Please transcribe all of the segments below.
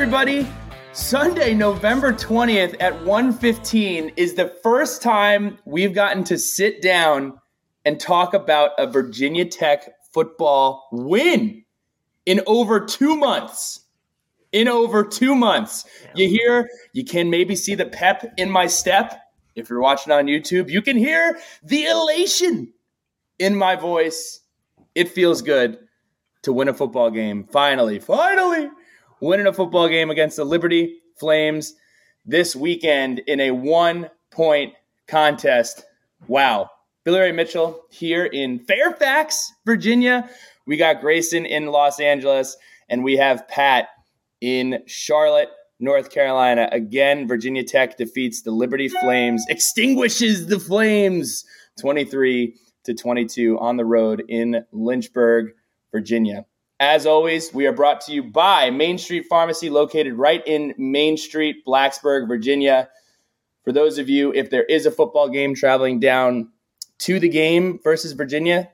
Everybody? Sunday, November 20th at 1:15 is the first time we've gotten to sit down and talk about a Virginia Tech football win in over 2 months. In over 2 months. You hear, you can maybe see the pep in my step. If you're watching on YouTube, you can hear the elation in my voice. It feels good to win a football game. Finally, finally winning a football game against the Liberty Flames this weekend in a one point contest. Wow. Billy Ray Mitchell here in Fairfax, Virginia. We got Grayson in Los Angeles, and we have Pat in Charlotte, North Carolina. Again, Virginia Tech defeats the Liberty Flames, extinguishes the Flames 23 to 22 on the road in Lynchburg, Virginia. As always, we are brought to you by Main Street Pharmacy, located right in Main Street, Blacksburg, Virginia. For those of you, if there is a football game traveling down to the game versus Virginia,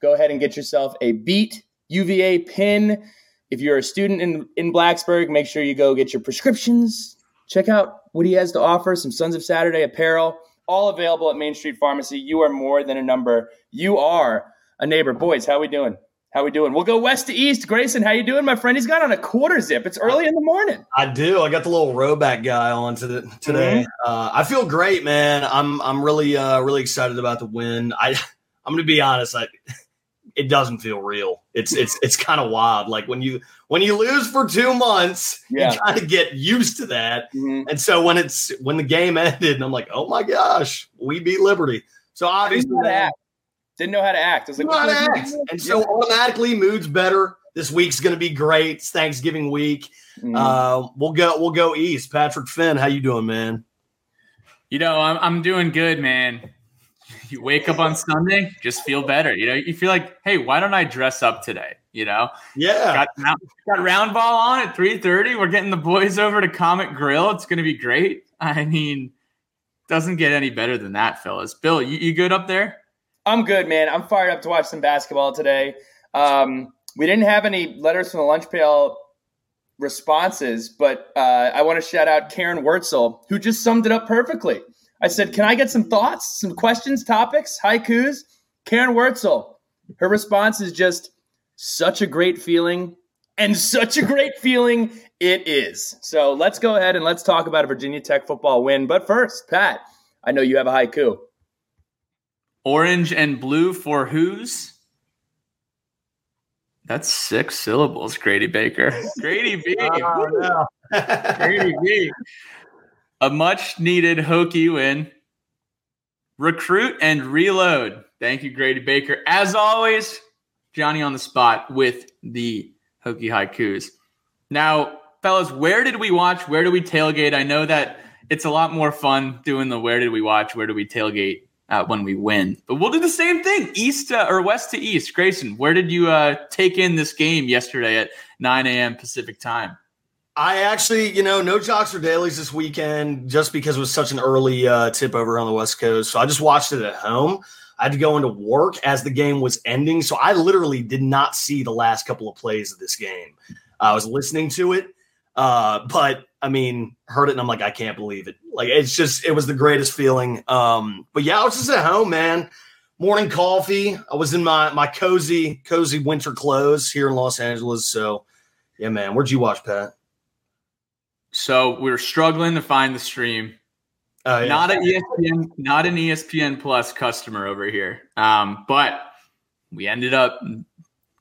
go ahead and get yourself a Beat UVA pin. If you're a student in, in Blacksburg, make sure you go get your prescriptions. Check out what he has to offer some Sons of Saturday apparel, all available at Main Street Pharmacy. You are more than a number. You are a neighbor. Boys, how we doing? How we doing? We'll go west to east. Grayson, how you doing, my friend? He's got on a quarter zip. It's early in the morning. I do. I got the little rowback guy on today. Mm-hmm. Uh, I feel great, man. I'm I'm really uh, really excited about the win. I I'm gonna be honest. I it doesn't feel real. It's it's it's kind of wild. Like when you when you lose for two months, yeah. you kind of get used to that. Mm-hmm. And so when it's when the game ended, and I'm like, oh my gosh, we beat Liberty. So obviously that didn't know how to act. I was like, how to act. And so automatically mood's better. This week's going to be great. It's Thanksgiving week. Mm. Uh, we'll go. We'll go east. Patrick Finn, how you doing, man? You know, I'm I'm doing good, man. You wake up on Sunday, just feel better. You know, you feel like, hey, why don't I dress up today? You know, yeah. Got, got round ball on at 3:30. We're getting the boys over to Comet Grill. It's going to be great. I mean, doesn't get any better than that, fellas. Bill, you, you good up there? I'm good, man. I'm fired up to watch some basketball today. Um, we didn't have any letters from the lunch pail responses, but uh, I want to shout out Karen Wurtzel, who just summed it up perfectly. I said, Can I get some thoughts, some questions, topics, haikus? Karen Wurtzel, her response is just such a great feeling, and such a great feeling it is. So let's go ahead and let's talk about a Virginia Tech football win. But first, Pat, I know you have a haiku. Orange and blue for whose? That's six syllables, Grady Baker. Grady B. oh, no. Grady B. A much needed Hokie win. Recruit and reload. Thank you, Grady Baker. As always, Johnny on the spot with the Hokie haikus. Now, fellas, where did we watch? Where do we tailgate? I know that it's a lot more fun doing the where did we watch, where do we tailgate uh, when we win. But we'll do the same thing, east uh, or west to east. Grayson, where did you uh, take in this game yesterday at 9 a.m. Pacific time? I actually, you know, no jocks or dailies this weekend just because it was such an early uh, tip over on the West Coast. So I just watched it at home. I had to go into work as the game was ending. So I literally did not see the last couple of plays of this game. I was listening to it, uh, but I mean, heard it and I'm like, I can't believe it. Like it's just it was the greatest feeling. Um, but yeah, I was just at home, man. Morning coffee. I was in my my cozy, cozy winter clothes here in Los Angeles. So yeah, man. Where'd you watch, Pat? So we were struggling to find the stream. Uh, yeah. Not an ESPN, not an ESPN Plus customer over here. Um, but we ended up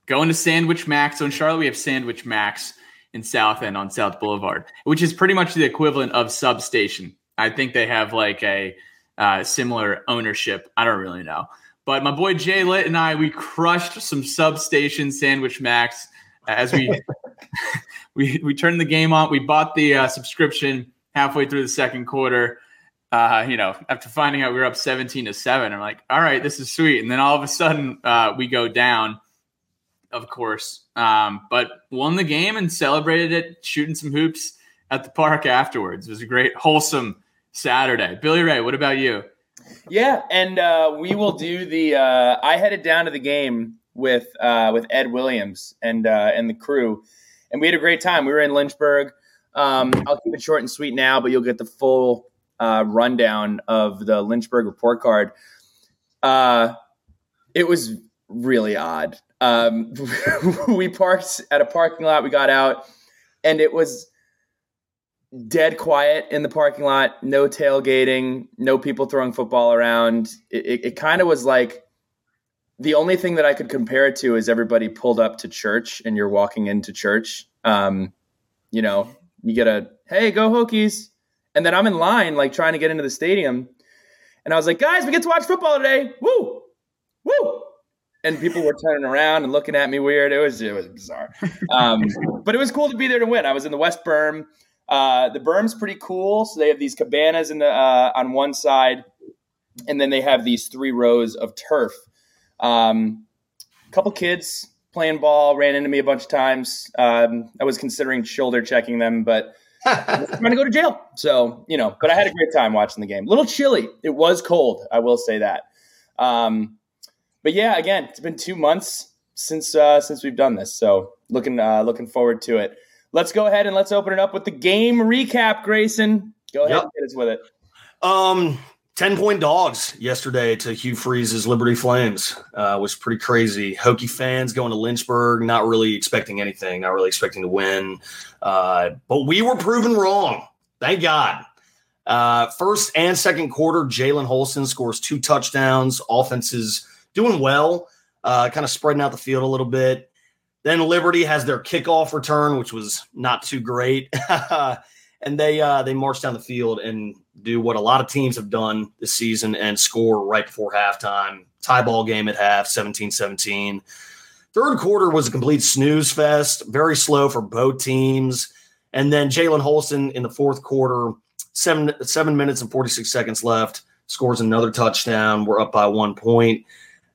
going to Sandwich Max. So in Charlotte, we have Sandwich Max in South End on South Boulevard, which is pretty much the equivalent of Substation. I think they have like a uh, similar ownership. I don't really know. But my boy Jay Litt and I, we crushed some Substation Sandwich Max as we we we turned the game on. We bought the uh, subscription halfway through the second quarter. Uh, you know, after finding out we were up 17 to 7, I'm like, all right, this is sweet. And then all of a sudden, uh, we go down of course. Um, but won the game and celebrated it, shooting some hoops at the park afterwards. It was a great, wholesome Saturday. Billy Ray, what about you? Yeah, and uh, we will do the. Uh, I headed down to the game with uh, with Ed Williams and uh, and the crew, and we had a great time. We were in Lynchburg. Um, I'll keep it short and sweet now, but you'll get the full uh, rundown of the Lynchburg report card. Uh, it was really odd. Um, we parked at a parking lot. We got out, and it was dead quiet in the parking lot. No tailgating. No people throwing football around. It, it, it kind of was like the only thing that I could compare it to is everybody pulled up to church, and you're walking into church. Um, you know, you get a hey, go Hokies, and then I'm in line like trying to get into the stadium, and I was like, guys, we get to watch football today. Woo, woo and people were turning around and looking at me weird. It was it was bizarre, um, but it was cool to be there to win. I was in the West Berm. Uh, the berm's pretty cool. So they have these cabanas in the uh, on one side, and then they have these three rows of turf. Um, a couple kids playing ball ran into me a bunch of times. Um, I was considering shoulder checking them, but I'm going to go to jail. So you know, but I had a great time watching the game. A little chilly. It was cold. I will say that. Um, but yeah, again, it's been two months since uh, since we've done this, so looking uh, looking forward to it. Let's go ahead and let's open it up with the game recap. Grayson, go ahead yep. and get us with it. Um, 10 point dogs yesterday to Hugh Freeze's Liberty Flames uh, was pretty crazy. Hokie fans going to Lynchburg, not really expecting anything, not really expecting to win. Uh, but we were proven wrong. Thank God. Uh, first and second quarter, Jalen Holston scores two touchdowns. Offenses doing well, uh, kind of spreading out the field a little bit. Then Liberty has their kickoff return, which was not too great, and they uh, they march down the field and do what a lot of teams have done this season and score right before halftime. Tie ball game at half, 17-17. Third quarter was a complete snooze fest, very slow for both teams. And then Jalen Holston in the fourth quarter, seven seven minutes and 46 seconds left, scores another touchdown. We're up by one point.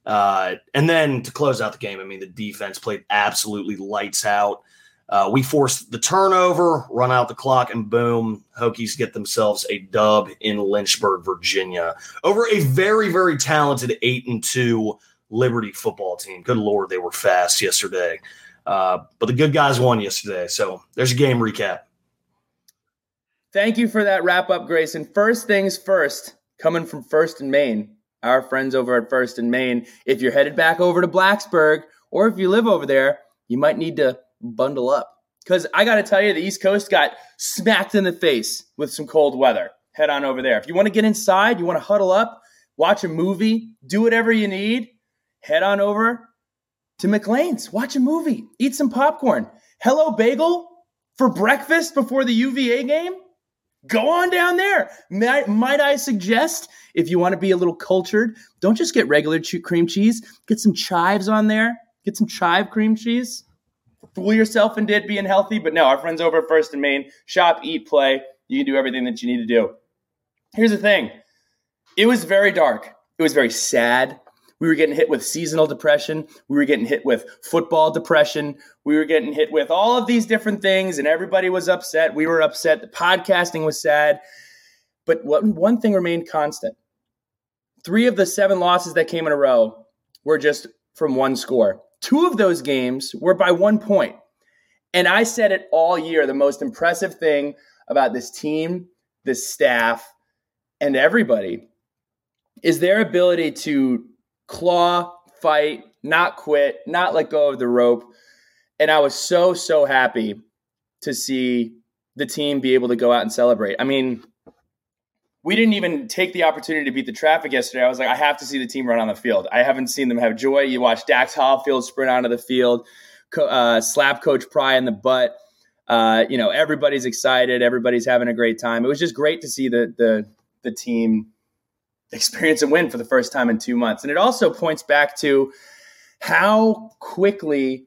Uh, and then to close out the game, I mean, the defense played absolutely lights out. Uh, we forced the turnover, run out the clock, and boom, Hokies get themselves a dub in Lynchburg, Virginia, over a very, very talented eight and two Liberty football team. Good lord, they were fast yesterday. Uh, but the good guys won yesterday. So there's a game recap. Thank you for that wrap up, Grayson. First things first, coming from First and Main our friends over at First and Main. If you're headed back over to Blacksburg, or if you live over there, you might need to bundle up. Because I got to tell you, the East Coast got smacked in the face with some cold weather. Head on over there. If you want to get inside, you want to huddle up, watch a movie, do whatever you need, head on over to McLean's. Watch a movie, eat some popcorn. Hello Bagel for breakfast before the UVA game go on down there. Might, might I suggest, if you want to be a little cultured, don't just get regular cream cheese. Get some chives on there. Get some chive cream cheese. Fool yourself into it being healthy, but no, our friends over at First and Main shop, eat, play. You can do everything that you need to do. Here's the thing it was very dark. It was very sad. We were getting hit with seasonal depression. We were getting hit with football depression. We were getting hit with all of these different things, and everybody was upset. We were upset. The podcasting was sad. But one thing remained constant three of the seven losses that came in a row were just from one score. Two of those games were by one point. And I said it all year the most impressive thing about this team, this staff, and everybody is their ability to claw, fight, not quit, not let go of the rope. And I was so, so happy to see the team be able to go out and celebrate. I mean, we didn't even take the opportunity to beat the traffic yesterday. I was like, I have to see the team run on the field. I haven't seen them have joy. You watch Dax Hollifield sprint onto the field, uh, slap Coach Pry in the butt. Uh, you know, everybody's excited. Everybody's having a great time. It was just great to see the the the team experience a win for the first time in two months. And it also points back to how quickly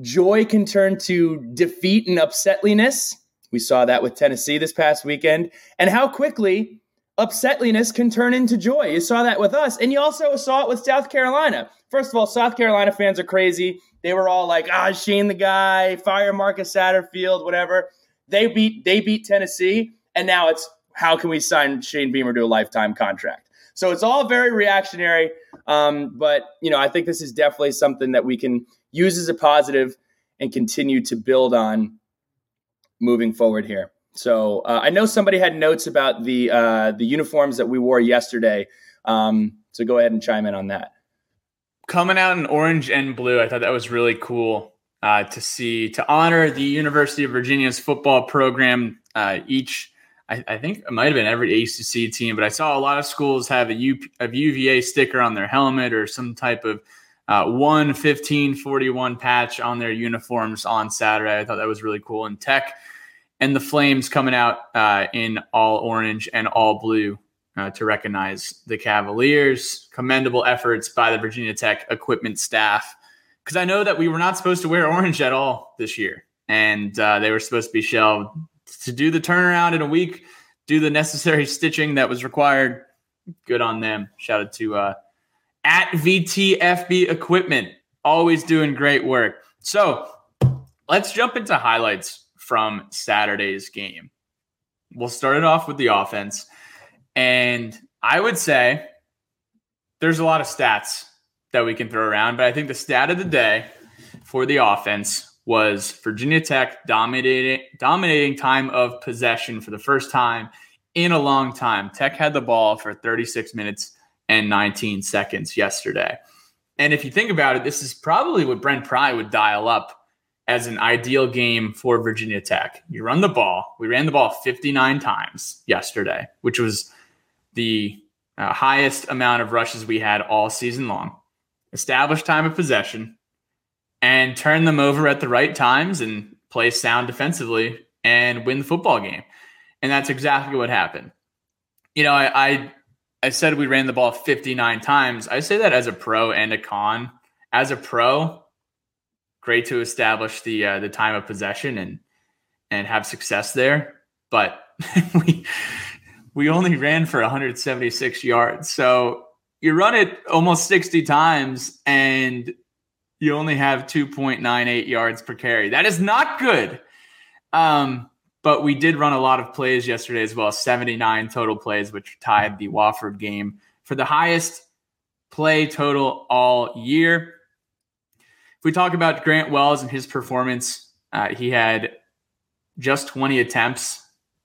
joy can turn to defeat and upsetliness. We saw that with Tennessee this past weekend, and how quickly upsetliness can turn into joy. You saw that with us, and you also saw it with South Carolina. First of all, South Carolina fans are crazy. They were all like, "Ah, Shane the guy, fire Marcus Satterfield, whatever." They beat they beat Tennessee, and now it's how can we sign Shane Beamer to a lifetime contract? So it's all very reactionary. Um, but you know, I think this is definitely something that we can use as a positive and continue to build on moving forward here. So uh, I know somebody had notes about the uh, the uniforms that we wore yesterday. Um, so go ahead and chime in on that. Coming out in orange and blue, I thought that was really cool uh, to see to honor the University of Virginia's football program. Uh, each, I, I, think it might have been every ACC team, but I saw a lot of schools have a, U, a UVA sticker on their helmet or some type of uh, 1 15 41 patch on their uniforms on Saturday. I thought that was really cool. And Tech and the Flames coming out uh, in all orange and all blue uh, to recognize the Cavaliers. Commendable efforts by the Virginia Tech equipment staff. Because I know that we were not supposed to wear orange at all this year, and uh, they were supposed to be shelved to do the turnaround in a week, do the necessary stitching that was required. Good on them. Shout out to uh, at VTFB Equipment, always doing great work. So let's jump into highlights from Saturday's game. We'll start it off with the offense. And I would say there's a lot of stats that we can throw around, but I think the stat of the day for the offense was Virginia Tech dominating dominating time of possession for the first time in a long time. Tech had the ball for 36 minutes and 19 seconds yesterday. And if you think about it, this is probably what Brent Pry would dial up as an ideal game for Virginia Tech. You run the ball. We ran the ball 59 times yesterday, which was the uh, highest amount of rushes we had all season long. Established time of possession and turn them over at the right times and play sound defensively and win the football game. And that's exactly what happened. You know, I, I I said we ran the ball 59 times. I say that as a pro and a con. As a pro, great to establish the uh, the time of possession and and have success there. But we we only ran for 176 yards. So you run it almost 60 times and you only have 2.98 yards per carry. That is not good. Um, but we did run a lot of plays yesterday as well 79 total plays, which tied the Wofford game for the highest play total all year. If we talk about Grant Wells and his performance, uh, he had just 20 attempts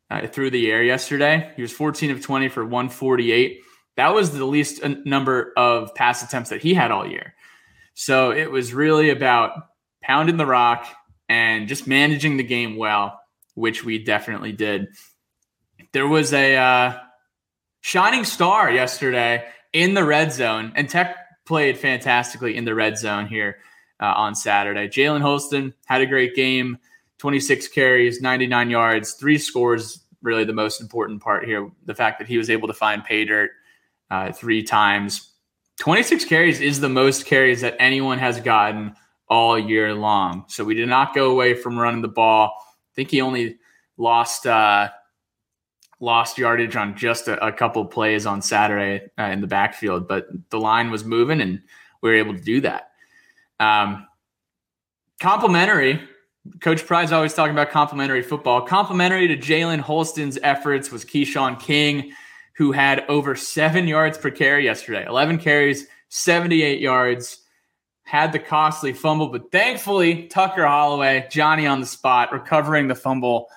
uh, through the air yesterday. He was 14 of 20 for 148. That was the least number of pass attempts that he had all year. So it was really about pounding the rock and just managing the game well, which we definitely did. There was a uh, shining star yesterday in the red zone, and Tech played fantastically in the red zone here uh, on Saturday. Jalen Holston had a great game. 26 carries, 99 yards, three scores. Really, the most important part here the fact that he was able to find pay dirt uh, three times. 26 carries is the most carries that anyone has gotten all year long. So we did not go away from running the ball. I think he only lost uh, lost yardage on just a, a couple plays on Saturday uh, in the backfield, but the line was moving and we were able to do that. Um, complimentary Coach Pry's always talking about complimentary football. Complimentary to Jalen Holston's efforts was Keshawn King, who had over seven yards per carry yesterday 11 carries, 78 yards, had the costly fumble, but thankfully, Tucker Holloway, Johnny on the spot, recovering the fumble.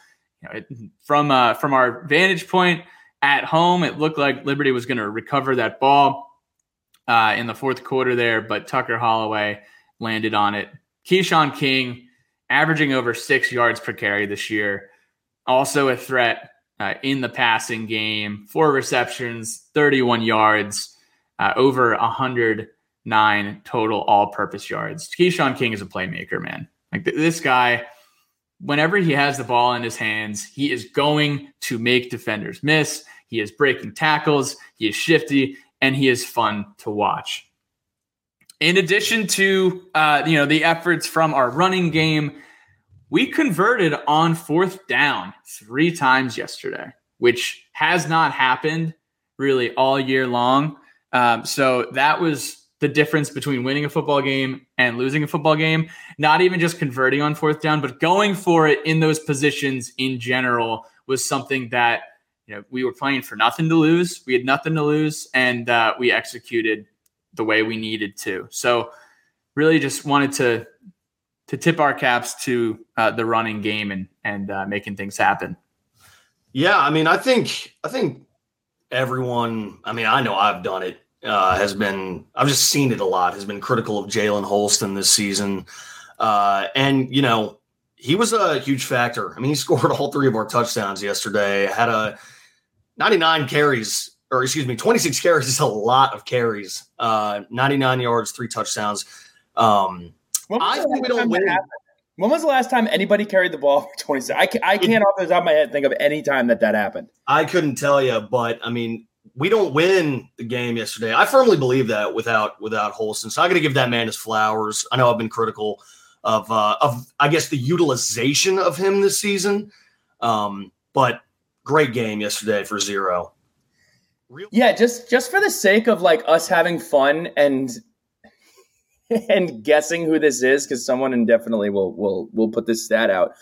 You know, it, from uh, from our vantage point at home, it looked like Liberty was going to recover that ball uh, in the fourth quarter there, but Tucker Holloway landed on it. Keshawn King averaging over six yards per carry this year. Also a threat uh, in the passing game. Four receptions, 31 yards, uh, over 109 total all-purpose yards. Keshawn King is a playmaker, man. Like th- this guy, whenever he has the ball in his hands, he is going to make defenders miss. He is breaking tackles. He is shifty, and he is fun to watch. In addition to uh, you know the efforts from our running game, we converted on fourth down three times yesterday, which has not happened really all year long. Um, so that was the difference between winning a football game and losing a football game. Not even just converting on fourth down, but going for it in those positions in general was something that you know we were playing for nothing to lose. We had nothing to lose, and uh, we executed the way we needed to. So really just wanted to to tip our caps to uh, the running game and and uh, making things happen. Yeah, I mean, I think I think everyone. I mean, I know I've done it. Uh, has been I've just seen it a lot. Has been critical of Jalen Holston this season, uh, and you know he was a huge factor. I mean, he scored all three of our touchdowns yesterday. Had a 99 carries, or excuse me, 26 carries is a lot of carries. Uh, 99 yards, three touchdowns. Um, I think we don't win. When was the last time anybody carried the ball for 26? I, I can't off the top of my head think of any time that that happened. I couldn't tell you, but I mean, we don't win the game yesterday. I firmly believe that without without Holston. So I got to give that man his flowers. I know I've been critical of uh, of I guess the utilization of him this season, um, but great game yesterday for zero. Real- yeah, just just for the sake of like us having fun and and guessing who this is because someone indefinitely will will will put this stat out.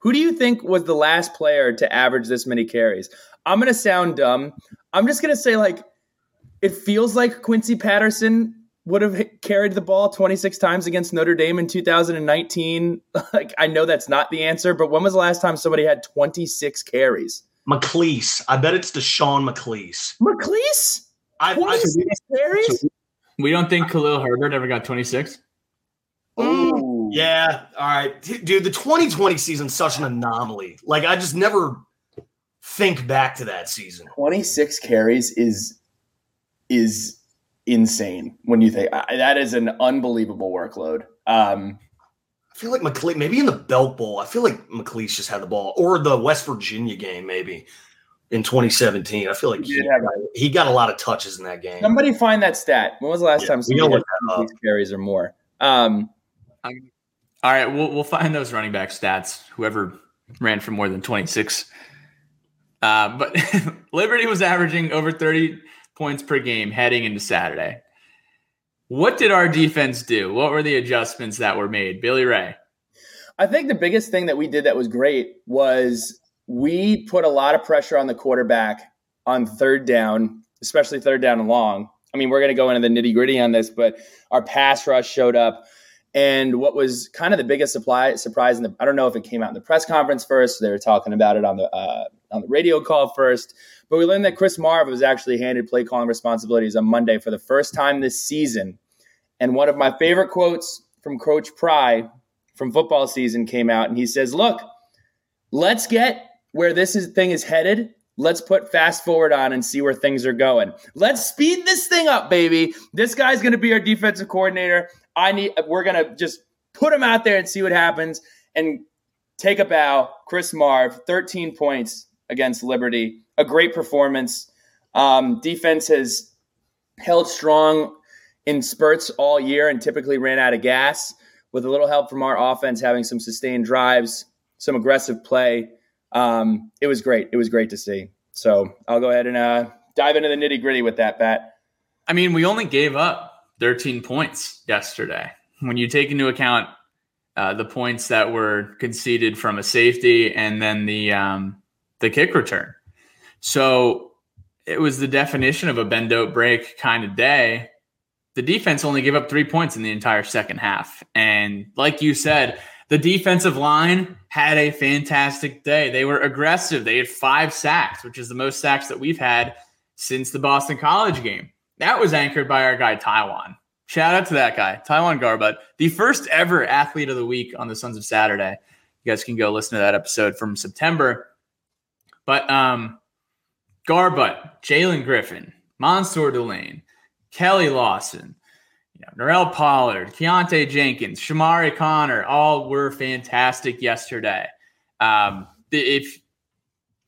Who do you think was the last player to average this many carries? I'm gonna sound dumb. I'm just gonna say like it feels like Quincy Patterson would have carried the ball 26 times against Notre Dame in 2019. like I know that's not the answer, but when was the last time somebody had 26 carries? McClease. I bet it's Deshaun McClease. McClease? I, 26 I, carries? So we don't think Khalil Herbert ever got 26? Oh, yeah. All right. Dude, the 2020 season's such an anomaly. Like, I just never think back to that season. 26 carries is is insane when you think I, that is an unbelievable workload. Um, I feel like McCle maybe in the Belk Bowl. I feel like McClease just had the ball, or the West Virginia game, maybe in 2017. I feel like he, he, got, he, got, a lot of touches in that game. Somebody find that stat. When was the last yeah, time somebody had carries or more? Um, all right, we'll we'll find those running back stats. Whoever ran for more than 26. Uh, but Liberty was averaging over 30 points per game heading into Saturday. What did our defense do? What were the adjustments that were made? Billy Ray. I think the biggest thing that we did that was great was we put a lot of pressure on the quarterback on third down, especially third down and long. I mean, we're going to go into the nitty gritty on this, but our pass rush showed up. And what was kind of the biggest supply, surprise, in the, I don't know if it came out in the press conference first. They were talking about it on the uh, on the radio call first, but we learned that Chris Marve was actually handed play calling responsibilities on Monday for the first time this season. And one of my favorite quotes from Coach Pry from football season came out, and he says, "Look, let's get where this is, thing is headed. Let's put fast forward on and see where things are going. Let's speed this thing up, baby. This guy's going to be our defensive coordinator. I need. We're going to just put him out there and see what happens and take a bow. Chris Marve, 13 points against Liberty. A great performance. Um, defense has held strong in spurts all year and typically ran out of gas with a little help from our offense having some sustained drives, some aggressive play. Um, it was great. It was great to see. So I'll go ahead and uh, dive into the nitty gritty with that, Pat. I mean, we only gave up 13 points yesterday. When you take into account uh, the points that were conceded from a safety and then the um, the kick return, so it was the definition of a bend don't break kind of day. The defense only gave up three points in the entire second half, and like you said, the defensive line had a fantastic day. They were aggressive. They had five sacks, which is the most sacks that we've had since the Boston College game. That was anchored by our guy, TyJuan. Shout out to that guy, TyJuan Garbutt, the first ever athlete of the week on the Sons of Saturday. You guys can go listen to that episode from September. But um, Garbutt, Jalen Griffin, Mansoor Delane, Keli Lawson, you know, Norrell Pollard, Keontae Jenkins, Chamarri Conner, all were fantastic yesterday. Um, if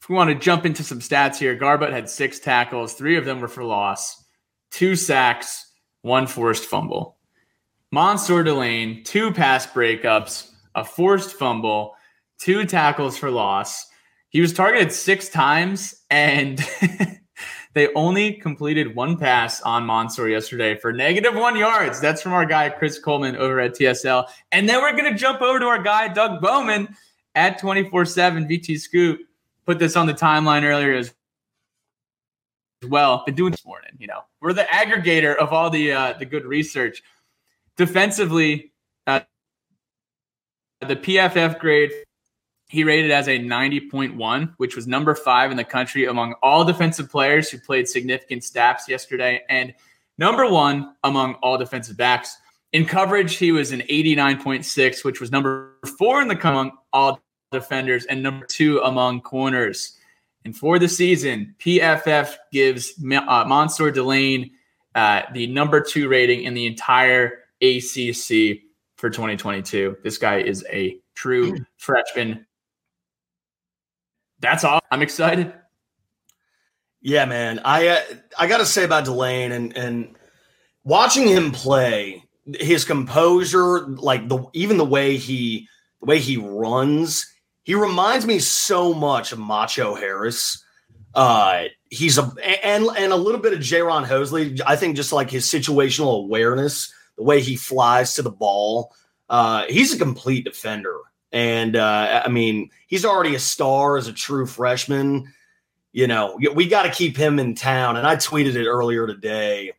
if we want to jump into some stats here, Garbutt had six tackles, three of them were for loss, two sacks, one forced fumble. Mansoor Delane, two pass breakups, a forced fumble, two tackles for loss. He was targeted six times and They only completed one pass on Mansoor yesterday for negative one yards. That's from our guy, Chris Coleman over at TSL. And then we're going to jump over to our guy, Doug Bowman at 24 7 VT Scoop. Put this on the timeline earlier as well. Been doing this morning, you know. We're the aggregator of all the uh, the good research. Defensively, uh, the PFF grade he rated as a 90.1, which was number five in the country among all defensive players who played significant snaps yesterday, and number one among all defensive backs. In coverage, he was an 89.6, which was number four in the country among all defenders and number two among corners. And for the season, PFF gives uh, Mansoor Delane uh, the number two rating in the entire ACC for 2022. This guy is a true freshman. That's all. I'm excited. Yeah, man. I uh, I got to say about Delane and and watching him play, his composure, like the even the way he the way he runs, he reminds me so much of Macho Harris. Uh, he's a and and a little bit of Jayron Hosley. I think just like his situational awareness, the way he flies to the ball. Uh, he's a complete defender, and uh, I mean, he's already a star as a true freshman. You know, we got to keep him in town. And I tweeted it earlier today.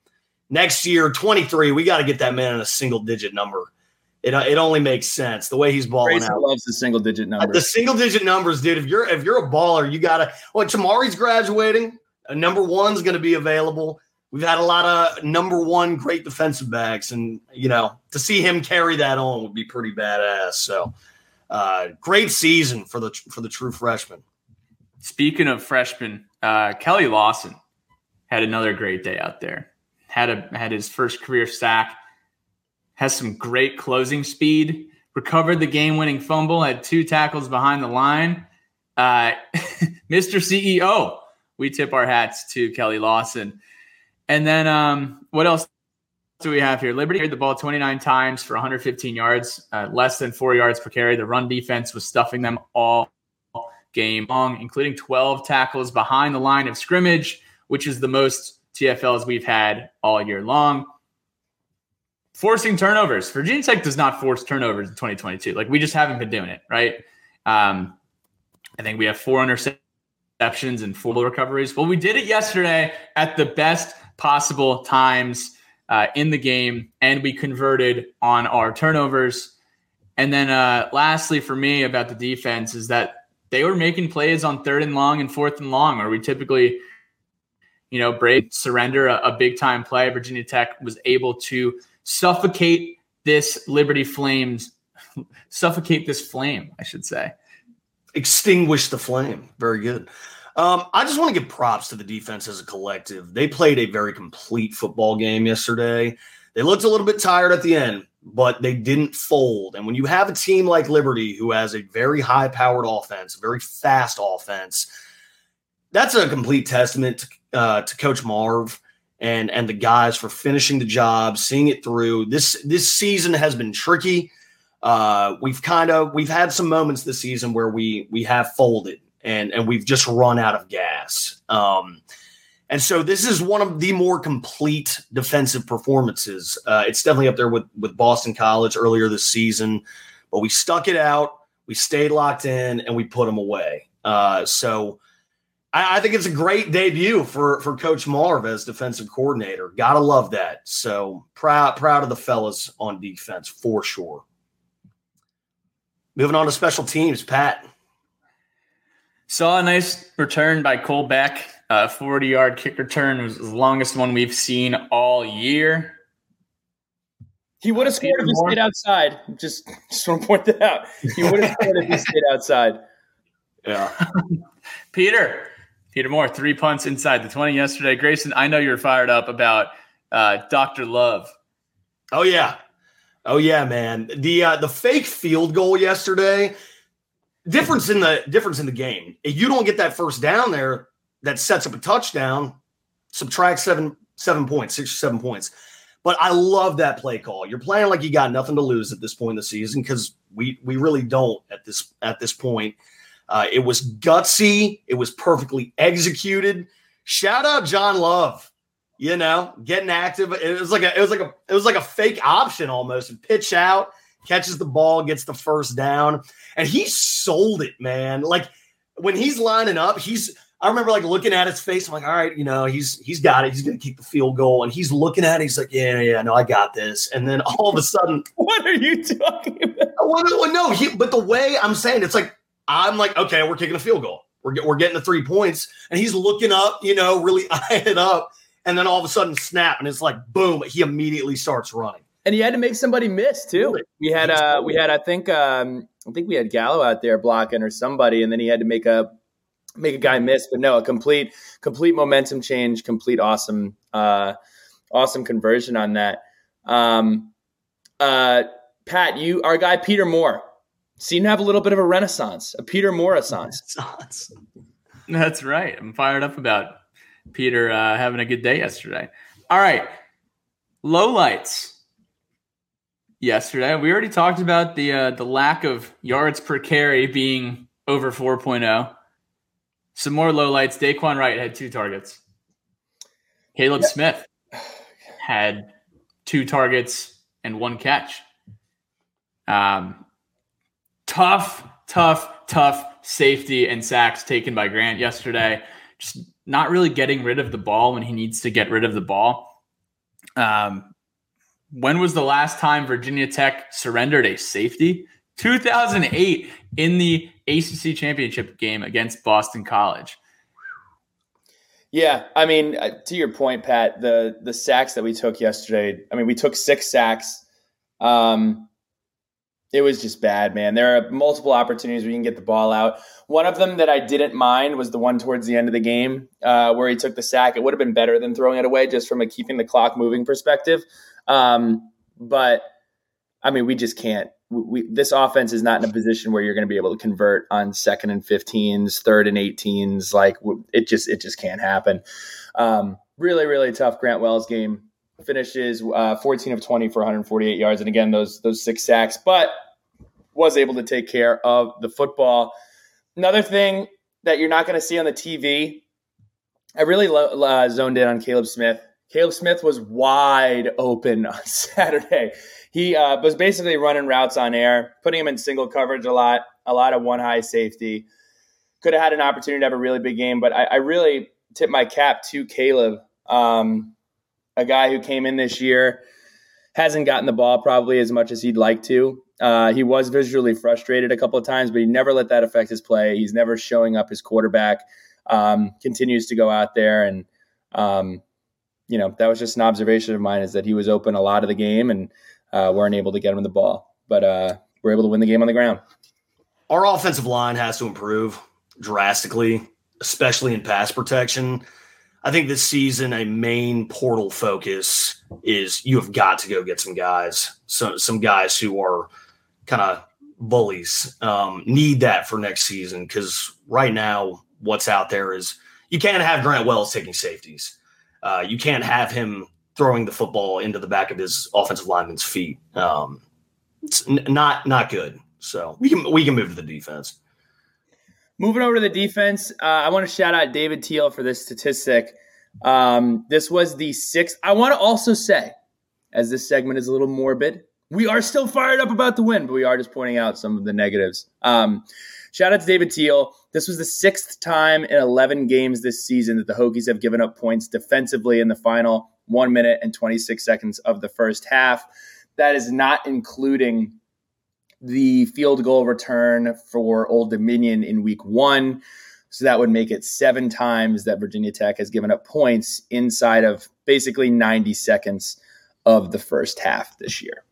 Next year, 23, we got to get that man in a single digit number. It, it only makes sense the way he's balling Grayson out. loves the single digit numbers. The single digit numbers, dude. If you're if you're a baller, you gotta. Well, Chamarri's graduating. A number one's going to be available. We've had a lot of number one great defensive backs, and you know to see him carry that on would be pretty badass. So, uh, great season for the for the true freshman. Speaking of freshmen, uh, Keli Lawson had another great day out there. Had a had his first career sack has some great closing speed, recovered the game winning fumble, had two tackles behind the line. Uh, Mr. CEO, we tip our hats to Keli Lawson. And then um, what else do we have here? Liberty carried the ball 29 times for 115 yards, uh, less than four yards per carry. The run defense was stuffing them all game long, including 12 tackles behind the line of scrimmage, which is the most TFLs we've had all year long forcing turnovers. Virginia Tech does not force turnovers in 2022. Like we just haven't been doing it, right? Um, I think we have four interceptions and four recoveries. Well, we did it yesterday at the best possible times uh, in the game, and we converted on our turnovers. And then, uh, lastly, for me about the defense is that they were making plays on third and long and fourth and long, where we typically, you know, break surrender a, a big time play. Virginia Tech was able to suffocate this Liberty Flames, suffocate this flame, I should say. Extinguish the flame. Very good. Um, I just want to give props to the defense as a collective. They played a very complete football game yesterday. They looked a little bit tired at the end, but they didn't fold. And when you have a team like Liberty who has a very high powered offense, very fast offense, that's a complete testament to, uh, to Coach Marve and and the guys for finishing the job, seeing it through. This this season has been tricky. Uh, we've kind of we've had some moments this season where we we have folded and and we've just run out of gas. Um, and so this is one of the more complete defensive performances. Uh, it's definitely up there with with Boston College earlier this season, but we stuck it out. We stayed locked in and we put them away. Uh, so I, I, think it's a great debut for for Coach Marve as defensive coordinator. Gotta love that. So proud proud of the fellas on defense for sure. Moving on to special teams, Pat. Saw a nice return by Cole Beck. A 40 yard kick return was the longest one we've seen all year. He would have scored if he stayed outside. Just, just want to point that out. He would have scored if he stayed outside. Yeah. Peter, Peter Moore, three punts inside the 20 yesterday. Grayson, I know you're fired up about uh, Dr. Love. Oh, yeah. Oh, yeah, man. The uh, the fake field goal yesterday, difference in the difference in the game. If you don't get that first down there that sets up a touchdown, subtract seven seven points, six or seven points. But I love that play call. You're playing like you got nothing to lose at this point in the season because we we really don't at this at this point. Uh, it was gutsy. It was perfectly executed. Shout out John Love. You know, getting active. It was like a, it was like a, it was like a fake option almost. Pitch out, catches the ball, gets the first down, and he sold it, man. Like when he's lining up, he's. I remember like looking at his face. I'm like, all right, you know, he's he's got it. He's going to kick the field goal, and he's looking at it. He's like, yeah, yeah, no, I got this. And then all of a sudden, what are you talking about? Well, no, no he, but the way I'm saying it's like I'm like, okay, we're kicking a field goal. We're, we're getting the three points, and he's looking up, you know, really eyeing it up, and then all of a sudden snap, and it's like boom, he immediately starts running. And he had to make somebody miss too. We had uh we had I think um I think we had Gallo out there blocking or somebody, and then he had to make a make a guy miss. But no, a complete complete momentum change, complete awesome uh awesome conversion on that. Um uh Pat, you our guy Peter Moore seemed to have a little bit of a renaissance, a Peter Moore renaissance. That's right. I'm fired up about Peter uh, having a good day yesterday. All right, low lights yesterday. We already talked about the uh, the lack of yards per carry being over 4.0. Some more lowlights. Dae'Quan Wright had two targets. Kaleb yeah. Smith had two targets and one catch. Um, tough, tough, tough safety and sacks taken by Grant yesterday. Just not really getting rid of the ball when he needs to get rid of the ball. Um, when was the last time Virginia Tech surrendered a safety? 2008 in the ACC championship game against Boston College. Yeah, I mean, uh, to your point, Pat, the the sacks that we took yesterday. I mean, we took six sacks. Um, it was just bad, man. There are multiple opportunities where you can get the ball out. One of them that I didn't mind was the one towards the end of the game uh, where he took the sack. It would have been better than throwing it away, just from a keeping the clock moving perspective. Um, but I mean, we just can't. We, this offense is not in a position where you're going to be able to convert on second and 15s, third and 18s. Like it just it just can't happen. Um, really, really tough. Grant Wells game finishes uh, 14 of 20 for 148 yards, and again those those six sacks, but was able to take care of the football. Another thing that you're not going to see on the TV, I really lo- uh, zoned in on Kaleb Smith. Kaleb Smith was wide open on Saturday. He uh, was basically running routes on air, putting him in single coverage a lot, a lot of one high safety. Could have had an opportunity to have a really big game, but I, I really tip my cap to Kaleb. Um, a guy who came in this year, hasn't gotten the ball probably as much as he'd like to. Uh, he was visually frustrated a couple of times, but he never let that affect his play. He's never showing up his quarterback. Um, continues to go out there, and um, you know that was just an observation of mine is that he was open a lot of the game and uh, weren't able to get him the ball, but uh, we're able to win the game on the ground. Our offensive line has to improve drastically, especially in pass protection. I think this season a main portal focus is you have got to go get some guys, some some guys who are kind of bullies. Um, need that for next season because right now what's out there is you can't have Grant Wells taking safeties. Uh, you can't have him throwing the football into the back of his offensive lineman's feet. Um, it's n- not not good. So we can we can move to the defense. Moving over to the defense, uh, I want to shout out David Teel for this statistic. Um, this was the sixth. I want to also say, as this segment is a little morbid, we are still fired up about the win, but we are just pointing out some of the negatives. Um, shout out to David Teel. This was the sixth time in 11 games this season that the Hokies have given up points defensively in the final one minute and 26 seconds of the first half. That is not including the field goal return for Old Dominion in week one. So that would make it seven times that Virginia Tech has given up points inside of basically 90 seconds of the first half this year.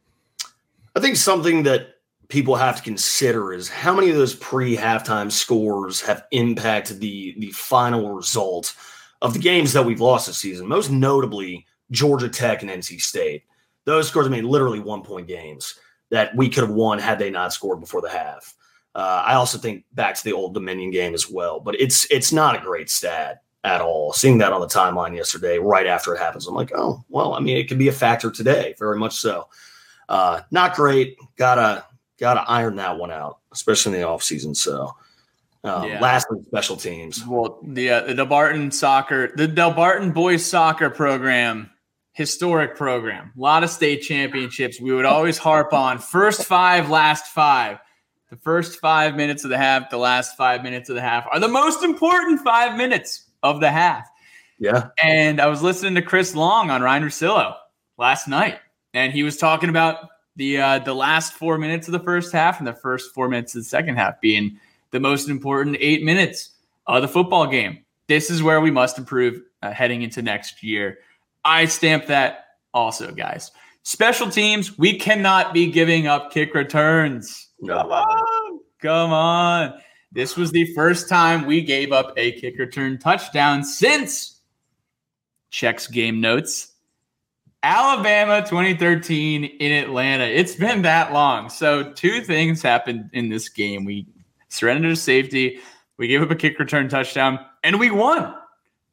I think something that people have to consider is how many of those pre halftime scores have impacted the the final result of the games that we've lost this season. Most notably, Georgia Tech and NC State. Those scores, I mean, literally one point games that we could have won had they not scored before the half. Uh, I also think back to the old Dominion game as well, but it's it's not a great stat at all. Seeing that on the timeline yesterday, right after it happens, I'm like, oh well. I mean, it could be a factor today, very much so. Uh, not great. Gotta gotta iron that one out, especially in the off season. So. Um, yeah. Lastly, special teams. Well, the uh, the Delbarton soccer, the Delbarton boys soccer program historic program. A lot of state championships. We would always harp on first five, last five. The first five minutes of the half, the last five minutes of the half are the most important five minutes of the half. Yeah. And I was listening to Chris Long on Ryen Russillo last night, and he was talking about the uh, the last four minutes of the first half and the first four minutes of the second half being the most important eight minutes of the football game. This is where we must improve uh, heading into next year. I stamp that also, guys. Special teams, we cannot be giving up kick returns. Come on. Come on. This was the first time we gave up a kick return touchdown since checks game notes. Alabama 2013 in Atlanta. It's been that long. So, two things happened in this game. We surrendered to safety, we gave up a kick return touchdown, and we won.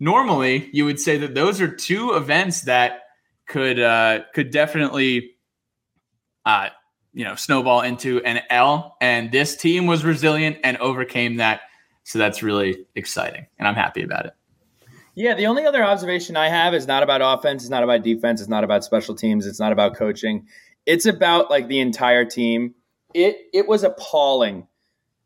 Normally, you would say that those are two events that could uh, could definitely uh, you know snowball into an L. And this team was resilient and overcame that. So that's really exciting, and I'm happy about it. Yeah, the only other observation I have is not about offense, it's not about defense, it's not about special teams, it's not about coaching. It's about like the entire team. It it was appalling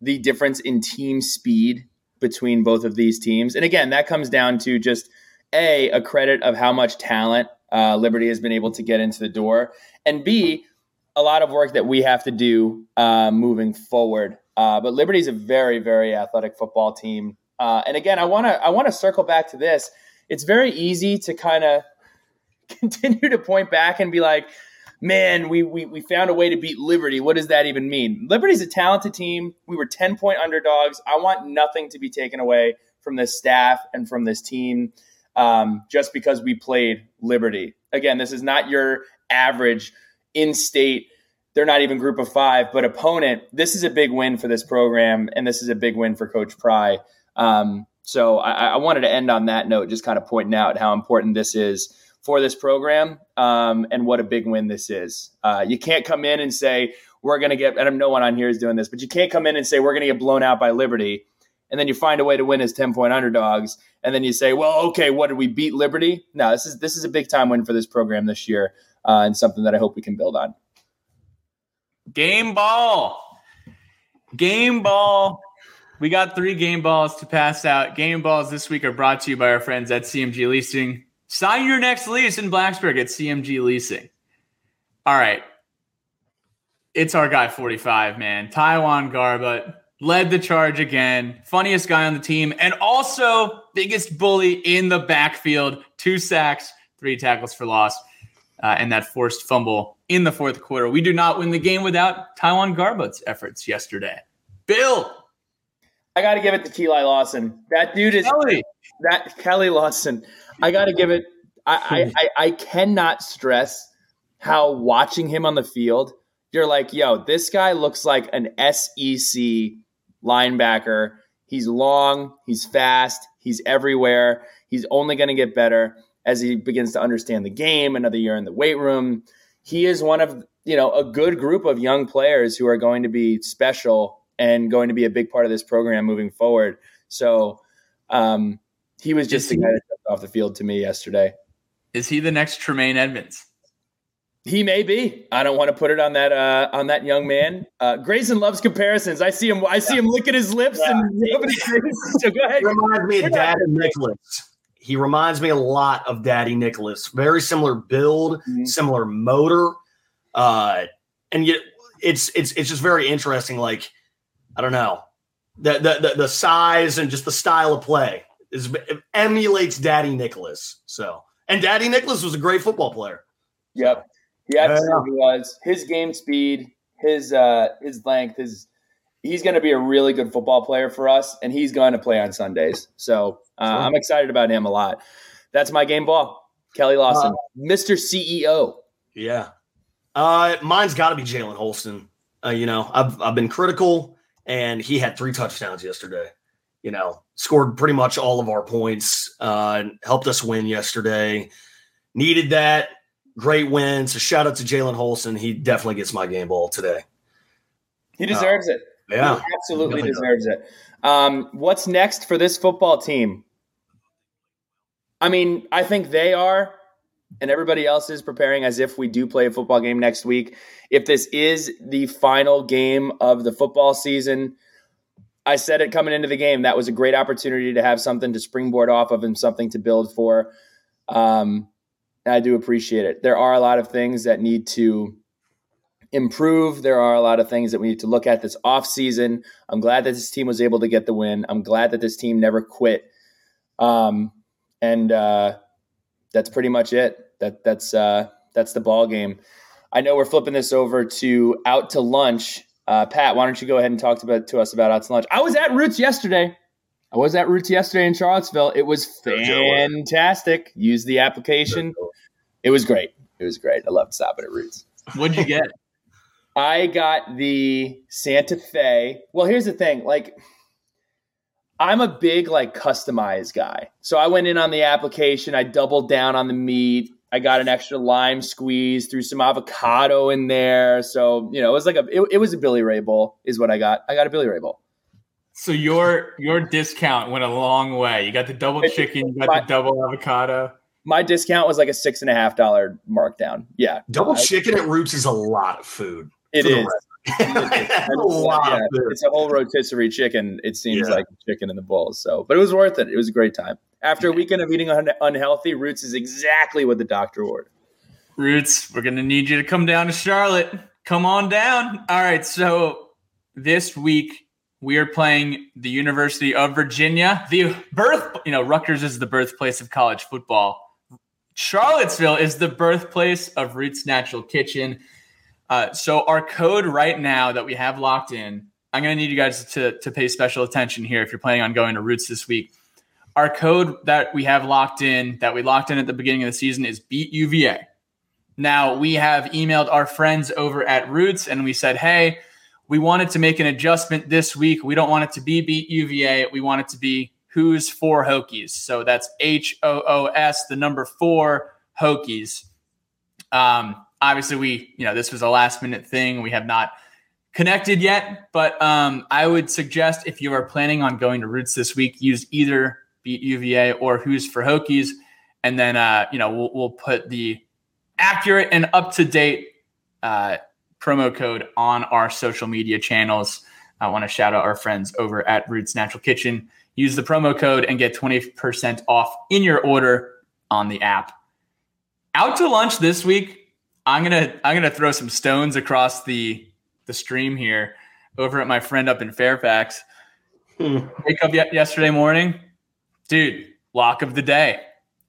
the difference in team speed between both of these teams. And again, that comes down to just a a credit of how much talent uh, Liberty has been able to get into the door, and B, a lot of work that we have to do uh, moving forward. Uh, but Liberty is a very, very athletic football team. Uh, and again, I want to I want to circle back to this. It's very easy to kind of continue to point back and be like, "Man, we, we we found a way to beat Liberty. What does that even mean?" Liberty's a talented team. We were ten point underdogs. I want nothing to be taken away from this staff and from this team um, just because we played Liberty. Again, this is not your average in state. They're not even group of five, but opponent. This is a big win for this program, and this is a big win for Coach Pry. Um, so I, I, wanted to end on that note, just kind of pointing out how important this is for this program um, and what a big win this is. Uh, you can't come in and say we're going to get, and no one on here is doing this, but you can't come in and say we're going to get blown out by Liberty and then you find a way to win as 10 point underdogs and then you say well okay what did we beat liberty? No this is this is a big time win for this program this year uh, and something that i hope we can build on. Game ball. Game ball we got three game balls to pass out game balls this week are brought to you by our friends at cmg leasing sign your next lease in blacksburg at cmg leasing all right it's our guy 45 man TyJuan Garbutt led the charge again, funniest guy on the team, and also biggest bully in the backfield. Two sacks, three tackles for loss, uh, and that forced fumble in the fourth quarter. We do not win the game without TyJuan Garbutt's efforts yesterday. Bill. I got to give it to Keli Lawson. That dude is Keli. that Keli Lawson. I got to give it. I, I, hmm. I, I cannot stress how watching him on the field, you're like, yo, this guy looks like an SEC linebacker. He's long, he's fast, he's everywhere. He's only going to get better as he begins to understand the game, another year in the weight room. He is one of, you know, a good group of young players who are going to be special and going to be a big part of this program moving forward. So, um, he was just is the guy that stepped off the field to me yesterday. Is he the next Tremaine Edmunds? He may be. I don't want to put it on that uh, on that young man. Uh, Grayson loves comparisons. I see him. I see him licking his lips yeah. and so go ahead. He reminds me of Dadi Nicolas. He reminds me a lot of Dadi Nicolas. Very similar build, mm-hmm. similar motor, uh, and yet it's it's it's just very interesting. Like I don't know the the the, the size and just the style of play is emulates Dadi Nicolas. So and Dadi Nicolas was a great football player. Yep. He absolutely yeah. was. His game speed, his uh, his length, his he's going to be a really good football player for us, and he's going to play on Sundays. So uh, sure. I'm excited about him a lot. That's my game ball, Keli Lawson, uh, Mr. CEO. Yeah, uh, mine's got to be Jalen Holston. Uh, you know, I've I've been critical, and he had three touchdowns yesterday. You know, scored pretty much all of our points, uh, helped us win yesterday. Needed that great win. So shout out to Jalen Holston. He definitely gets my game ball today. He deserves uh, it. Yeah, he absolutely deserves does. it. Um, what's next for this football team? I mean, I think they are, and everybody else is preparing as if we do play a football game next week. If this is the final game of the football season, I said it coming into the game. That was a great opportunity to have something to springboard off of and something to build for. Um, I do appreciate it. There are a lot of things that need to improve. There are a lot of things that we need to look at this off season. I'm glad that this team was able to get the win. I'm glad that this team never quit. Um, and uh, that's pretty much it. That that's uh, that's the ball game. I know we're flipping this over to out to lunch. Uh, Pat, why don't you go ahead and talk to, to us about out to lunch? I was at Roots yesterday. I was at Roots yesterday in Charlottesville. It was fantastic. Use the application. It was great. It was great. I loved stopping at Roots. What'd you get? I got the Santa Fe. Well, here's the thing. Like, I'm a big like customized guy. So I went in on the application. I doubled down on the meat. I got an extra lime squeeze, threw some avocado in there. So you know, it was like a it, it was a Billy Ray bowl, is what I got. I got a Billy Ray bowl. So your your discount went a long way. You got the double chicken, you got my, the double avocado. My discount was like a six and a half dollar markdown. Yeah, double I, chicken at Roots is a lot of food. It is. a lot yeah, it's a whole rotisserie chicken. It seems yeah. like chicken in the bowl. So, but it was worth it. It was a great time. After a weekend of eating un- unhealthy, Roots is exactly what the doctor ordered. Roots, we're gonna need you to come down to Charlotte. Come on down. All right. So this week we are playing the University of Virginia. The birth, you know, Rutgers is the birthplace of college football. Charlottesville is the birthplace of Roots Natural Kitchen. Uh, so our code right now that we have locked in, I'm going to need you guys to, to pay special attention here if you're planning on going to Roots this week. Our code that we have locked in, that we locked in at the beginning of the season, is Beat UVA. Now we have emailed our friends over at Roots and we said, hey, we wanted to make an adjustment this week. We don't want it to be beat UVA. We want it to be Hoos for Hokies. So that's H O O S, the number four Hokies. Um, obviously, we, you know, this was a last minute thing. We have not connected yet, but um, I would suggest if you are planning on going to Roots this week, use either beat UVA or Hoos for Hokies. And then, uh, you know, we'll, we'll put the accurate and up to date uh, promo code on our social media channels. I want to shout out our friends over at Roots Natural Kitchen. Use the promo code and get 20% off in your order on the app. Out to lunch this week. I'm gonna I'm gonna throw some stones across the the stream here over at my friend up in Fairfax. Hmm. Wake up yesterday morning, dude. Lock of the day,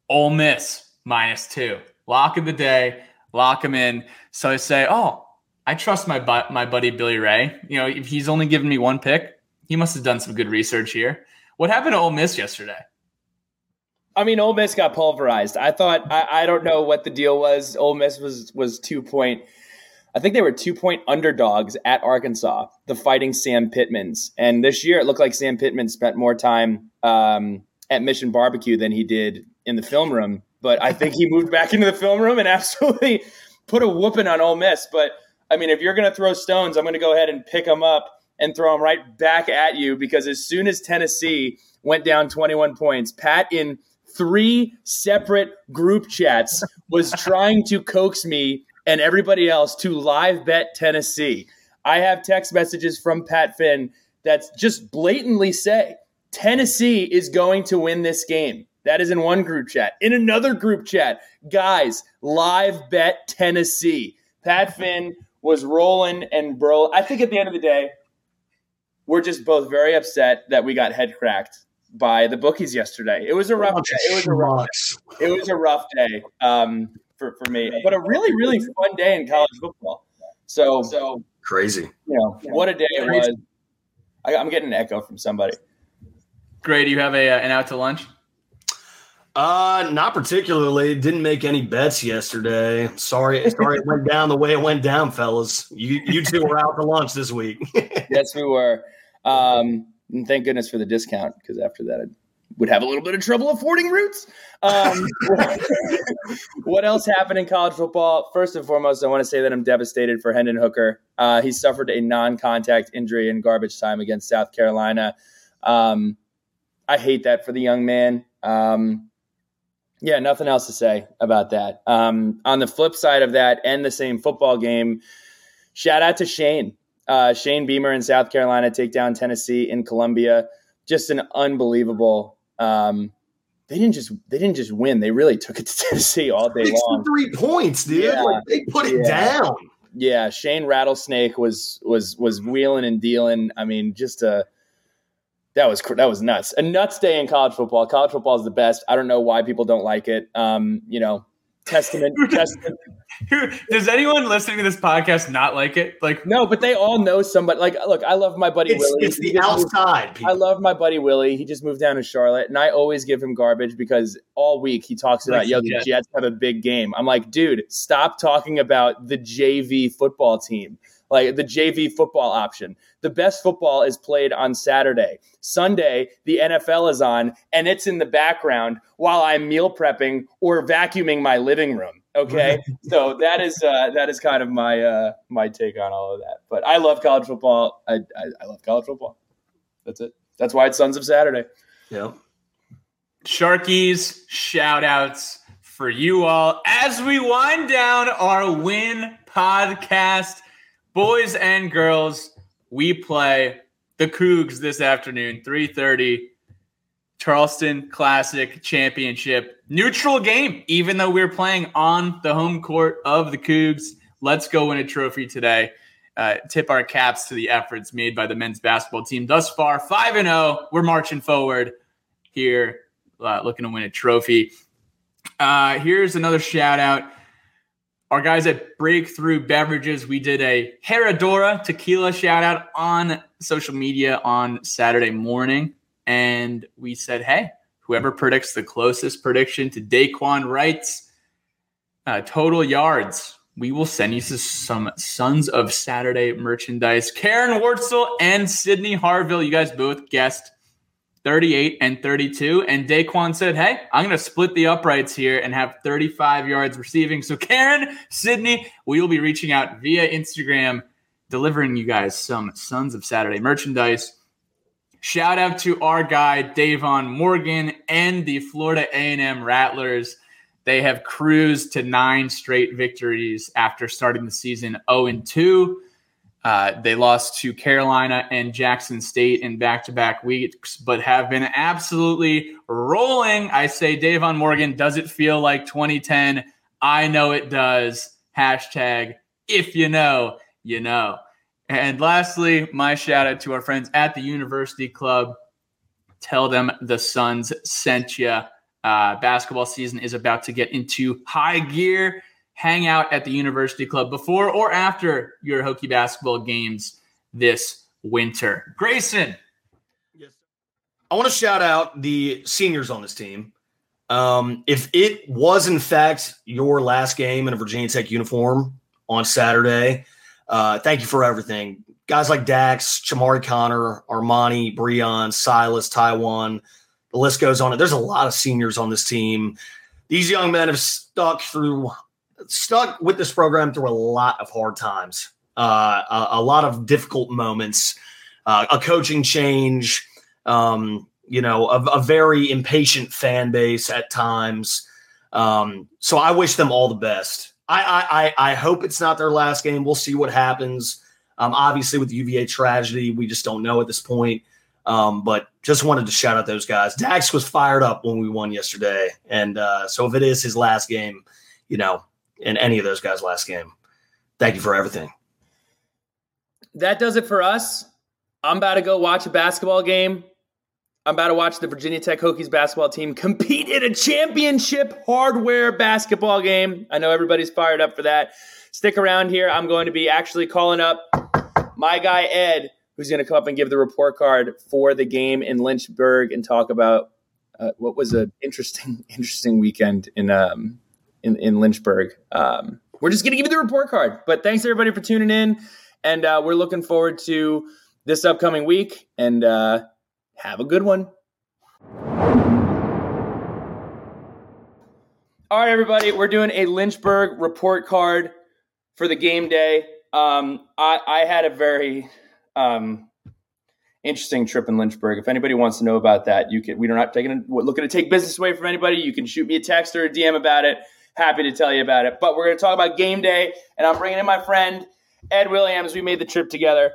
Ole Miss minus two. Lock of the day, lock them in. So I say, oh, I trust my bu- my buddy Billy Ray. You know, if he's only given me one pick, he must have done some good research here. What happened to Ole Miss yesterday? I mean, Ole Miss got pulverized. I thought I, I don't know what the deal was. Ole Miss was was two point. I think they were two point underdogs at Arkansas, the Fighting Sam Pittmans. And this year, it looked like Sam Pittman spent more time um, at Mission Barbecue than he did in the film room. But I think he moved back into the film room and absolutely put a whooping on Ole Miss. But I mean, if you're going to throw stones, I'm going to go ahead and pick them up and throw them right back at you because as soon as Tennessee went down 21 points, Pat in three separate group chats was trying to coax me and everybody else to live bet Tennessee. I have text messages from Pat Finn that just blatantly say Tennessee is going to win this game. That is in one group chat. In another group chat, guys, live bet Tennessee. Pat Finn was rolling and bro. I think at the end of the day, we're just both very upset that we got head cracked by the bookies yesterday. It was a rough day. It was a rough day. It was a rough day um, for, for me, but a really, really fun day in college football. So, so crazy. You know, what a day it was. I, am getting an echo from somebody. Great. Do you have a, uh, an out to lunch? Uh, not particularly. Didn't make any bets yesterday. Sorry, sorry it went down the way it went down, fellas. You you two were out to lunch this week. yes, we were. Um, and thank goodness for the discount because after that, I would have a little bit of trouble affording Roots. Um, what else happened in college football? First and foremost, I want to say that I'm devastated for Hendon Hooker. Uh, he suffered a non-contact injury in garbage time against South Carolina. Um, I hate that for the young man. Um, yeah, nothing else to say about that. Um, on the flip side of that, and the same football game, shout out to Shane. Uh, Shane Beamer in South Carolina take down Tennessee in Columbia. Just an unbelievable. Um, they didn't just they didn't just win. They really took it to Tennessee all day long. Three points, dude. Yeah. Like, they put it yeah. down. yeah, Shane Rattlesnake was was was wheeling and dealing. I mean, just a that was that was nuts. A nuts day in college football. College football is the best. I don't know why people don't like it. Um, you know, testament testament Does anyone listening to this podcast not like it? Like no, but they all know somebody. Like, look, I love my buddy it's, Willie. It's the outside. Moved, I love my buddy Willie. He just moved down to Charlotte, and I always give him garbage because all week he talks about, yo, the Jets have a big game. I'm like, dude, stop talking about the JV football team like the JV football option. The best football is played on Saturday. Sunday, the NFL is on, and it's in the background while I'm meal prepping or vacuuming my living room. Okay, so that is uh, that is kind of my uh, my take on all of that. But I love college football. I, I, I love college football. That's it. That's why it's Sons of Saturday. Yeah. Sharkies, shout outs for you all as we wind down our win podcast boys and girls, we play the Cougs this afternoon, 3:30. Charleston Classic Championship. Neutral game, even though we're playing on the home court of the Cougs. Let's go win a trophy today. Uh, tip our caps to the efforts made by the men's basketball team thus far. 5 and 0. We're marching forward here, uh, looking to win a trophy. Uh, here's another shout out our guys at Breakthrough Beverages, we did a Herradura tequila shout out on social media on Saturday morning. And we said, hey, whoever predicts the closest prediction to Dae'Quan Wright's uh, total yards, we will send you some Sons of Saturday merchandise. Karen Wurtzel and Sydney Harville, you guys both guessed 38 and 32. And Dae'Quan said, Hey, I'm going to split the uprights here and have 35 yards receiving. So, Karen, Sydney, we will be reaching out via Instagram, delivering you guys some Sons of Saturday merchandise. Shout out to our guy, Davon Morgan, and the Florida A&M Rattlers. They have cruised to nine straight victories after starting the season 0 and 2. Uh, they lost to Carolina and Jackson State in back to back weeks, but have been absolutely rolling. I say, Davon Morgan, does it feel like 2010? I know it does. Hashtag, if you know, you know. And lastly, my shout out to our friends at the University Club. Tell them the Suns sent you. Uh, basketball season is about to get into high gear hang out at the University Club before or after your Hokie basketball games this winter. Grayson. Yes. I want to shout out the seniors on this team. Um, if it was, in fact, your last game in a Virginia Tech uniform on Saturday, uh, thank you for everything. Guys like Dax, Chamarri Conner, Armani, Breon, Silas, TyJuan, the list goes on. There's a lot of seniors on this team. These young men have stuck through stuck with this program through a lot of hard times, uh, a, a, lot of difficult moments, uh, a coaching change, um, you know, a, a, very impatient fan base at times. Um, so I wish them all the best. I, I, I hope it's not their last game. We'll see what happens. Um, obviously, with the UVA tragedy, we just don't know at this point. Um, but just wanted to shout out those guys. Dax was fired up when we won yesterday, and uh, so if it is his last game, you know, in any of those guys' last game. Thank you for everything. That does it for us. I'm about to go watch a basketball game. I'm about to watch the Virginia Tech Hokies basketball team compete in a championship hardware basketball game. I know everybody's fired up for that. Stick around here. I'm going to be actually calling up my guy Ed, who's going to come up and give the report card for the game in Lynchburg and talk about uh, what was an interesting, interesting weekend in um, in, in Lynchburg. Um, we're just going to give you the report card. But thanks everybody for tuning in. And uh, we're looking forward to this upcoming week. And uh, have a good one. All right, everybody, we're doing a Lynchburg report card for the game day. Um, I, I, had a very um, interesting trip in Lynchburg. If anybody wants to know about that, you can. We're not taking looking to take business away from anybody. You can shoot me a text or a DM about it happy to tell you about it. But we're going to talk about game day, and I'm bringing in my friend Ed Williams. We made the trip together.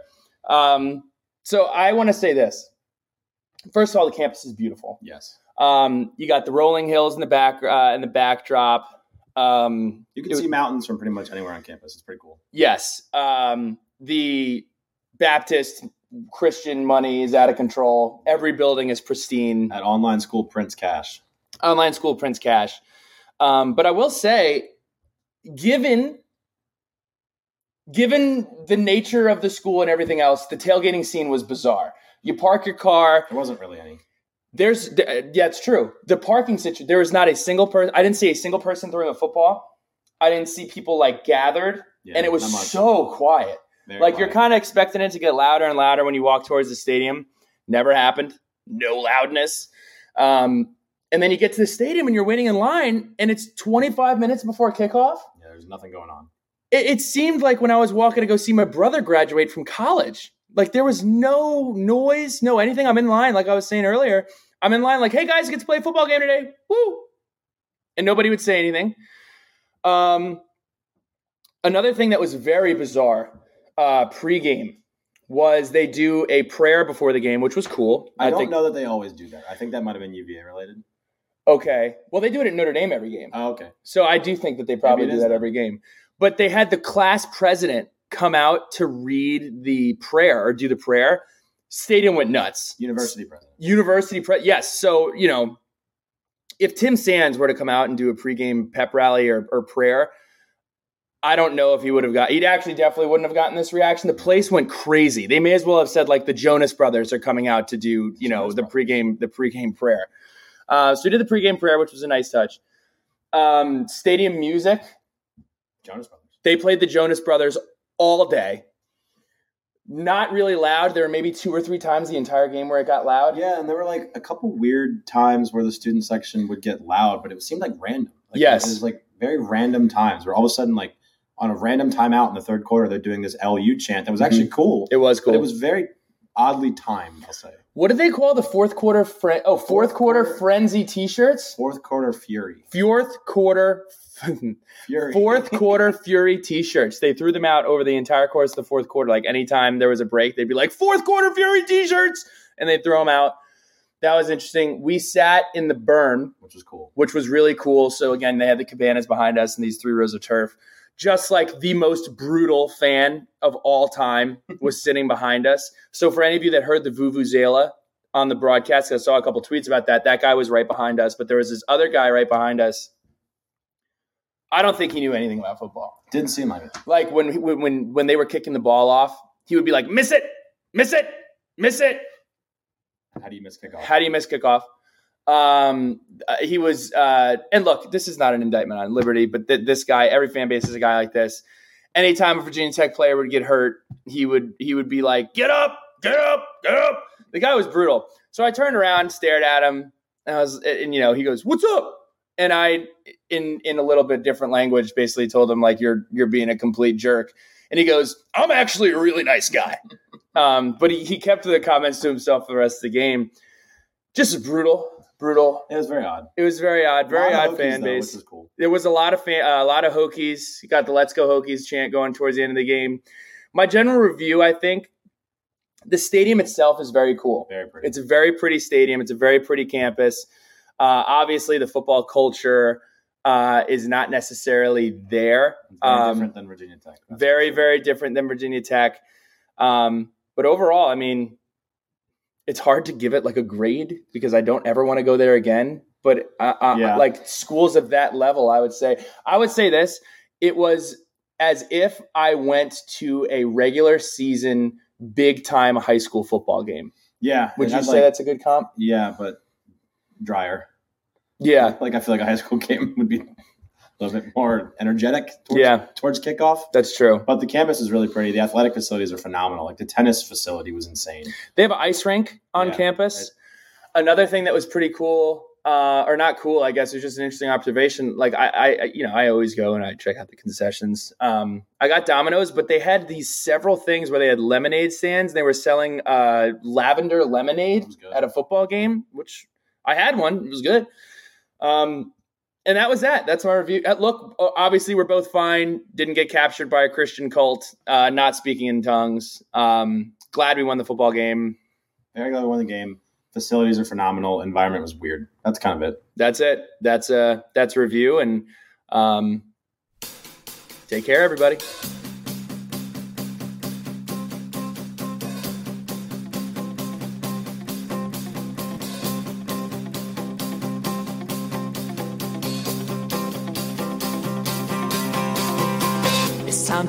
Um, so I want to say this. First of all, the campus is beautiful. Yes. Um, you got the rolling hills in the back uh, in the backdrop. Um, you can see mountains from pretty much anywhere on campus. It's pretty cool. Yes. Um, the Baptist Christian money is out of control. Every building is pristine. At online school prints cash. Online school prints cash. Um, but I will say, given given the nature of the school and everything else, the tailgating scene was bizarre. You park your car. There wasn't really any. There's yeah, it's true. The parking situation. There was not a single person. I didn't see a single person throwing a football. I didn't see people like gathered, yeah, and it was so quiet. Very like quiet. you're kind of expecting it to get louder and louder when you walk towards the stadium. Never happened. No loudness. Um, and then you get to the stadium and you're waiting in line, and it's 25 minutes before kickoff. Yeah, there's nothing going on. It, it seemed like when I was walking to go see my brother graduate from college. Like there was no noise, no anything. I'm in line, like I was saying earlier. I'm in line, like, hey guys, get to play a football game today. Woo! And nobody would say anything. Um, another thing that was very bizarre uh, pregame was they do a prayer before the game, which was cool. I, I don't think, know that they always do that. I think that might have been UVA related. Okay. Well, they do it at Notre Dame every game. Oh, okay. So I do think that they probably do that every game. But they had the class president come out to read the prayer or do the prayer. Stadium went nuts. University president. University pre yes. So, you know, if Tim Sands were to come out and do a pregame pep rally or, or prayer, I don't know if he would have got. He'd actually definitely wouldn't have gotten this reaction. The place went crazy. They may as well have said like the Jonas Brothers are coming out to do you know the pregame the pregame prayer. Uh, so we did the pregame prayer, which was a nice touch. Um, stadium music. Jonas Brothers. They played the Jonas Brothers all day. Not really loud. There were maybe two or three times the entire game where it got loud. Yeah, and there were like a couple weird times where the student section would get loud, but it seemed like random. Like, yes, it was like very random times where all of a sudden, like on a random timeout in the third quarter, they're doing this LU chant. That was actually mm-hmm. cool. It was cool. it was very oddly timed. I'll say. What did they call the fourth quarter? Fre- oh, fourth, fourth quarter, quarter, frenzy T-shirts. Fourth quarter fury. Fourth quarter. Fourth quarter Fury T-shirts. They threw them out over the entire course of the fourth quarter. Like anytime there was a break, they'd be like fourth quarter Fury T-shirts, and they'd throw them out. That was interesting. We sat in the burn, which was cool, which was really cool. So again, they had the cabanas behind us and these three rows of turf. Just like the most brutal fan of all time was sitting behind us. So for any of you that heard the Vuvuzela on the broadcast, I saw a couple tweets about that. That guy was right behind us, but there was this other guy right behind us I don't think he knew anything about football. Didn't seem like it. Like when when when they were kicking the ball off, he would be like, "Miss it, miss it, miss it." How do you miss kickoff? How do you miss kickoff? Um, uh, he was, uh, and look, this is not an indictment on Liberty, but th- this guy, every fan base is a guy like this. Anytime a Virginia Tech player would get hurt, he would he would be like, "Get up, get up, get up." The guy was brutal. So I turned around, stared at him, and I was, and you know, he goes, "What's up?" And I, in in a little bit different language, basically told him like you're you're being a complete jerk. And he goes, "I'm actually a really nice guy," um, but he, he kept the comments to himself for the rest of the game. Just brutal, brutal. It was very odd. It was very odd, very odd Hokies, fan base. Though, cool. There was a lot of fan, uh, a lot of Hokies. You got the "Let's Go Hokies" chant going towards the end of the game. My general review, I think, the stadium itself is very cool. Very pretty. It's a very pretty stadium. It's a very pretty campus. Uh, obviously, the football culture uh, is not necessarily there. Very um, different than Virginia Tech. Very, sure. very different than Virginia Tech. Um, but overall, I mean, it's hard to give it like a grade because I don't ever want to go there again. But uh, uh, yeah. like schools of that level, I would say, I would say this: it was as if I went to a regular season, big time high school football game. Yeah, would you say like, that's a good comp? Yeah, but drier. Yeah, like I feel like a high school game would be a little bit more energetic. Towards, yeah, towards kickoff. That's true. But the campus is really pretty. The athletic facilities are phenomenal. Like the tennis facility was insane. They have an ice rink on yeah, campus. Another thing that was pretty cool, uh, or not cool, I guess, is just an interesting observation. Like I, I, you know, I always go and I check out the concessions. Um, I got Domino's, but they had these several things where they had lemonade stands. And They were selling uh, lavender lemonade at a football game, which I had one. It was good. Um, and that was that. That's my review. Uh, look, obviously, we're both fine. Didn't get captured by a Christian cult. Uh, not speaking in tongues. Um, glad we won the football game. Very glad we won the game. Facilities are phenomenal. Environment was weird. That's kind of it. That's it. That's a uh, that's a review. And Um, take care, everybody.